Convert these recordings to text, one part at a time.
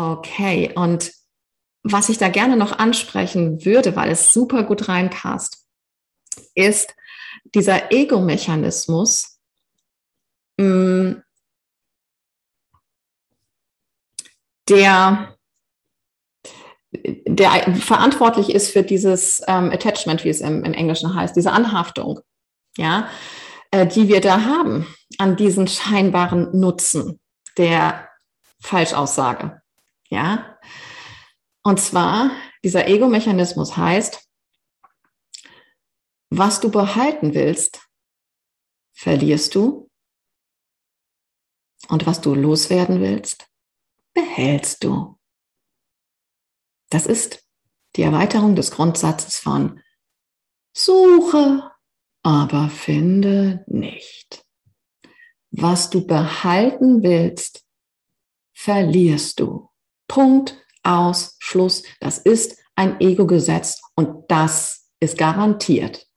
Okay, und was ich da gerne noch ansprechen würde, weil es super gut reinpasst, ist dieser Ego-Mechanismus, mm, der, der verantwortlich ist für dieses ähm, Attachment, wie es im, im, Englischen heißt, diese Anhaftung, ja, äh, die wir da haben an diesen scheinbaren Nutzen der Falschaussage, ja. Und zwar, dieser Ego-Mechanismus heißt, was du behalten willst, verlierst du. Und was du loswerden willst, behältst du. Das ist die Erweiterung des Grundsatzes von Suche, aber finde nicht. Was du behalten willst, verlierst du. Punkt aus Schluss. Das ist ein Ego-Gesetz und das ist garantiert.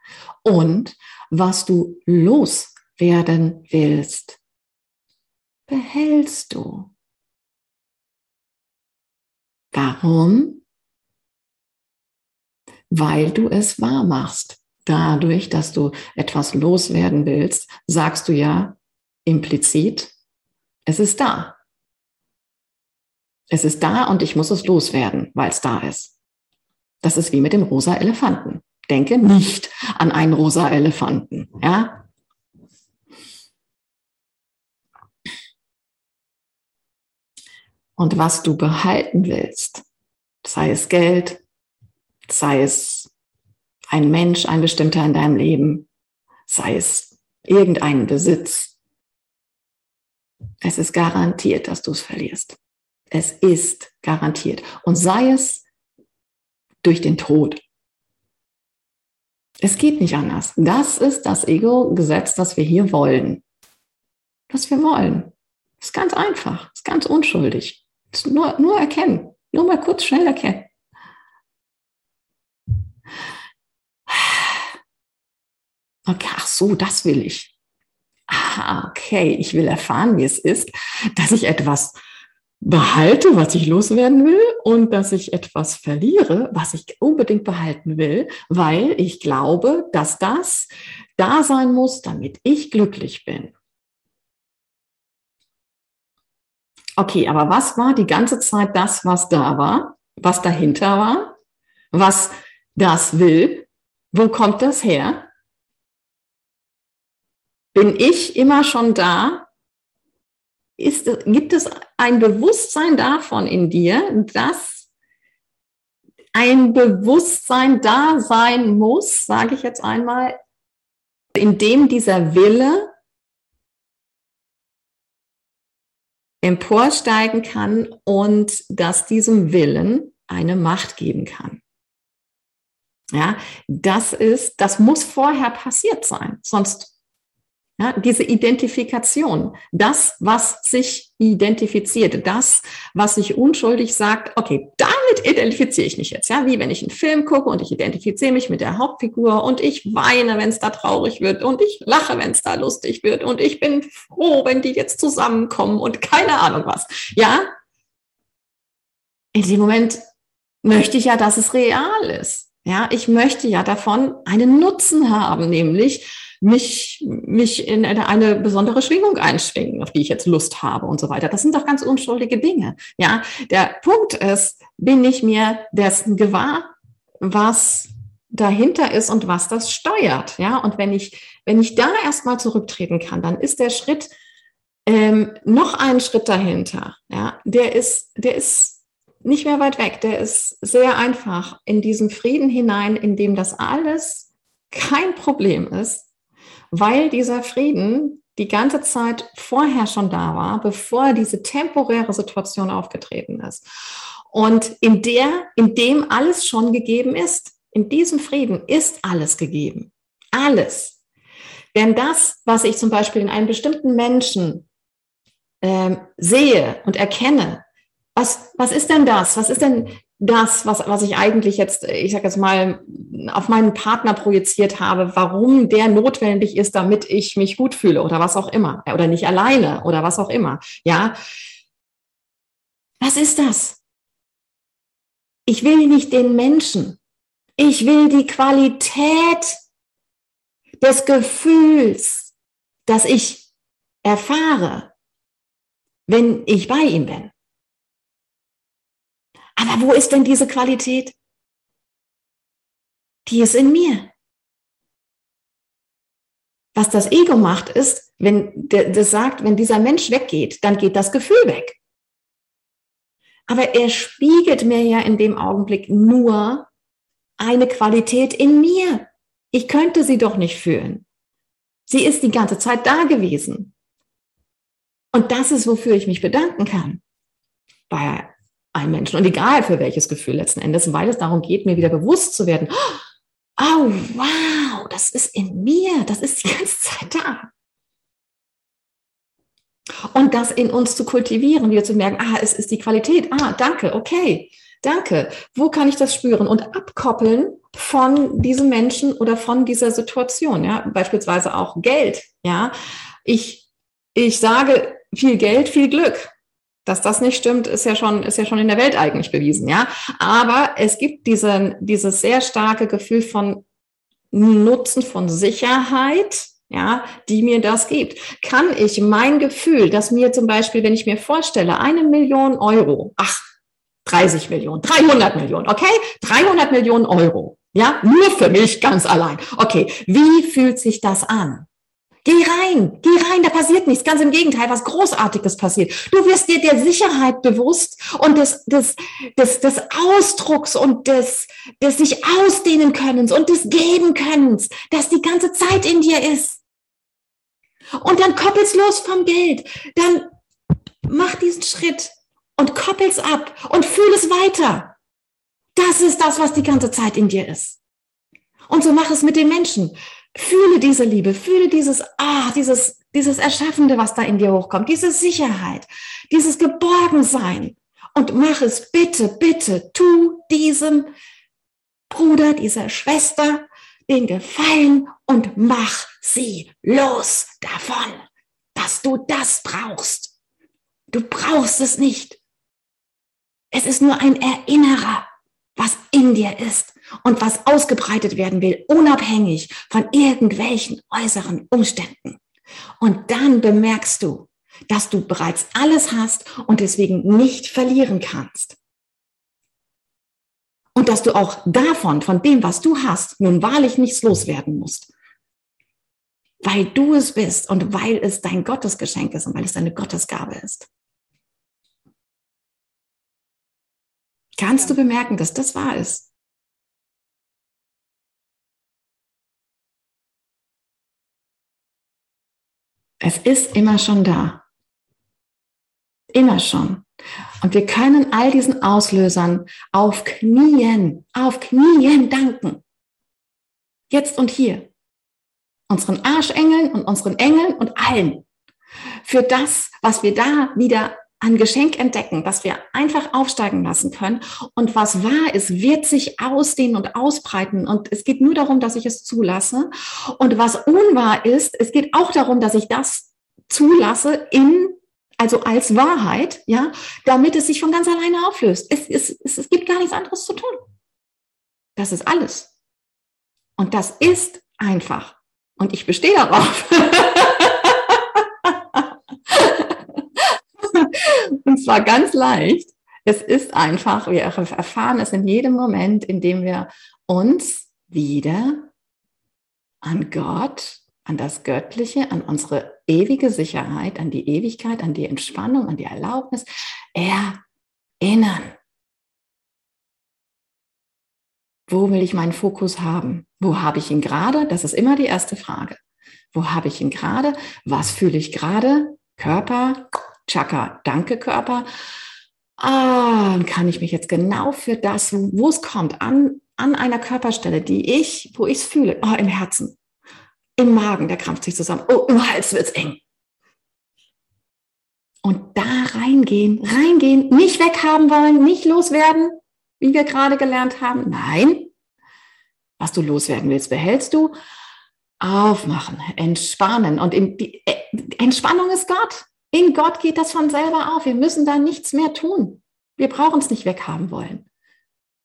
Und was du loswerden willst, behältst du. Warum? Weil du es wahr machst. Dadurch, dass du etwas loswerden willst, sagst du ja implizit, es ist da. Es ist da und ich muss es loswerden, weil es da ist. Das ist wie mit dem rosa Elefanten. Denke nicht an einen rosa Elefanten, ja? Und was du behalten willst, sei es Geld, sei es ein Mensch, ein bestimmter in deinem Leben, sei es irgendein Besitz, es ist garantiert, dass du es verlierst. Es ist garantiert. Und sei es durch den Tod. Es geht nicht anders. Das ist das Ego-Gesetz, das wir hier wollen. Was wir wollen. Ist ganz einfach, ist ganz unschuldig. Ist nur, nur erkennen. Nur mal kurz schnell erkennen. Okay, ach so, das will ich. Ah, okay, ich will erfahren, wie es ist, dass ich etwas behalte, was ich loswerden will und dass ich etwas verliere, was ich unbedingt behalten will, weil ich glaube, dass das da sein muss, damit ich glücklich bin. Okay, aber was war die ganze Zeit das, was da war, was dahinter war, was das will? Wo kommt das her? Bin ich immer schon da, ist, gibt es ein Bewusstsein davon in dir, dass ein Bewusstsein da sein muss, sage ich jetzt einmal, in dem dieser Wille emporsteigen kann und dass diesem Willen eine Macht geben kann. Ja, das ist, das muss vorher passiert sein, sonst ja, diese Identifikation, das, was sich identifiziert, das, was sich unschuldig sagt, okay, damit identifiziere ich mich jetzt, ja, wie wenn ich einen Film gucke und ich identifiziere mich mit der Hauptfigur und ich weine, wenn es da traurig wird und ich lache, wenn es da lustig wird und ich bin froh, wenn die jetzt zusammenkommen und keine Ahnung was, ja. In dem Moment möchte ich ja, dass es real ist. Ja, ich möchte ja davon einen Nutzen haben, nämlich mich, mich in eine, eine besondere Schwingung einschwingen, auf die ich jetzt Lust habe und so weiter. Das sind doch ganz unschuldige Dinge. Ja, der Punkt ist, bin ich mir dessen gewahr, was dahinter ist und was das steuert. Ja, und wenn ich, wenn ich da erstmal zurücktreten kann, dann ist der Schritt ähm, noch einen Schritt dahinter. Ja, der ist, der ist nicht mehr weit weg. Der ist sehr einfach in diesen Frieden hinein, in dem das alles kein Problem ist, weil dieser Frieden die ganze Zeit vorher schon da war, bevor diese temporäre Situation aufgetreten ist. Und in der, in dem alles schon gegeben ist, in diesem Frieden ist alles gegeben. Alles. Denn das, was ich zum Beispiel in einem bestimmten Menschen ähm, sehe und erkenne, was, was ist denn das? Was ist denn das, was, was ich eigentlich jetzt, ich sage jetzt mal, auf meinen Partner projiziert habe, warum der notwendig ist, damit ich mich gut fühle oder was auch immer. Oder nicht alleine oder was auch immer. Ja. Was ist das? Ich will nicht den Menschen. Ich will die Qualität des Gefühls, das ich erfahre, wenn ich bei ihm bin. Aber wo ist denn diese Qualität? Die ist in mir. Was das Ego macht, ist, wenn das sagt, wenn dieser Mensch weggeht, dann geht das Gefühl weg. Aber er spiegelt mir ja in dem Augenblick nur eine Qualität in mir. Ich könnte sie doch nicht fühlen. Sie ist die ganze Zeit da gewesen. Und das ist, wofür ich mich bedanken kann bei einem Menschen. Und egal für welches Gefühl letzten Endes, weil es darum geht, mir wieder bewusst zu werden, oh wow, das ist in mir, das ist die ganze Zeit da. Und das in uns zu kultivieren, wieder zu merken, ah, es ist die Qualität, ah, danke, okay, danke, wo kann ich das spüren und abkoppeln von diesem Menschen oder von dieser Situation, ja, beispielsweise auch Geld, ja. Ich, ich sage viel Geld, viel Glück. Dass das nicht stimmt, ist ja schon, ist ja schon in der Welt eigentlich bewiesen, ja. Aber es gibt diesen, dieses sehr starke Gefühl von Nutzen, von Sicherheit, ja, die mir das gibt. Kann ich mein Gefühl, dass mir zum Beispiel, wenn ich mir vorstelle, eine Million Euro, ach, 30 Millionen, 300 Millionen, okay? 300 Millionen Euro, ja, nur für mich ganz allein. Okay, wie fühlt sich das an? Geh rein, geh rein, da passiert nichts. Ganz im Gegenteil, was Großartiges passiert. Du wirst dir der Sicherheit bewusst und des, des, des, des Ausdrucks und des, des sich ausdehnen Könnens und des Geben Könnens, das die ganze Zeit in dir ist. Und dann koppelst los vom Geld. Dann mach diesen Schritt und koppel's ab und fühl es weiter. Das ist das, was die ganze Zeit in dir ist. Und so mach es mit den Menschen. Fühle diese Liebe, fühle dieses, ah, dieses, dieses Erschaffende, was da in dir hochkommt, diese Sicherheit, dieses Geborgensein. Und mach es bitte, bitte, tu diesem Bruder, dieser Schwester den Gefallen und mach sie los davon, dass du das brauchst. Du brauchst es nicht. Es ist nur ein Erinnerer, was in dir ist und was ausgebreitet werden will, unabhängig von irgendwelchen äußeren Umständen. Und dann bemerkst du, dass du bereits alles hast und deswegen nicht verlieren kannst. Und dass du auch davon, von dem, was du hast, nun wahrlich nichts loswerden musst. Weil du es bist und weil es dein Gottesgeschenk ist und weil es deine Gottesgabe ist. Kannst du bemerken, dass das wahr ist? Es ist immer schon da. Immer schon. Und wir können all diesen Auslösern auf Knien, auf Knien danken. Jetzt und hier. Unseren Arschengeln und unseren Engeln und allen. Für das, was wir da wieder an Geschenk entdecken, was wir einfach aufsteigen lassen können. Und was wahr ist, wird sich ausdehnen und ausbreiten. Und es geht nur darum, dass ich es zulasse. Und was unwahr ist, es geht auch darum, dass ich das zulasse in also als Wahrheit, ja, damit es sich von ganz alleine auflöst. Es, es, es, es gibt gar nichts anderes zu tun. Das ist alles. Und das ist einfach. Und ich bestehe darauf. Und zwar ganz leicht. Es ist einfach, wir erfahren es in jedem Moment, in dem wir uns wieder an Gott, an das Göttliche, an unsere ewige Sicherheit, an die Ewigkeit, an die Entspannung, an die Erlaubnis erinnern. Wo will ich meinen Fokus haben? Wo habe ich ihn gerade? Das ist immer die erste Frage. Wo habe ich ihn gerade? Was fühle ich gerade? Körper, Chaka, danke Körper. Ah, kann ich mich jetzt genau für das, wo es kommt, an, an einer Körperstelle, die ich, wo ich es fühle, oh, im Herzen, im Magen, der krampft sich zusammen, oh, im Hals wird es eng. Und da reingehen, reingehen, nicht weghaben wollen, nicht loswerden, wie wir gerade gelernt haben. Nein, was du loswerden willst, behältst du. Aufmachen, entspannen. Und die, äh, Entspannung ist Gott. In Gott geht das von selber auf. Wir müssen da nichts mehr tun. Wir brauchen es nicht weghaben wollen.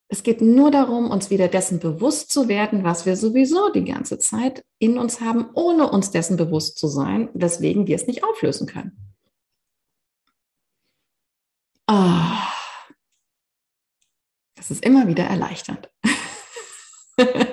Es geht nur darum, uns wieder dessen bewusst zu werden, was wir sowieso die ganze Zeit in uns haben, ohne uns dessen bewusst zu sein, weswegen wir es nicht auflösen können. Oh, das ist immer wieder erleichternd.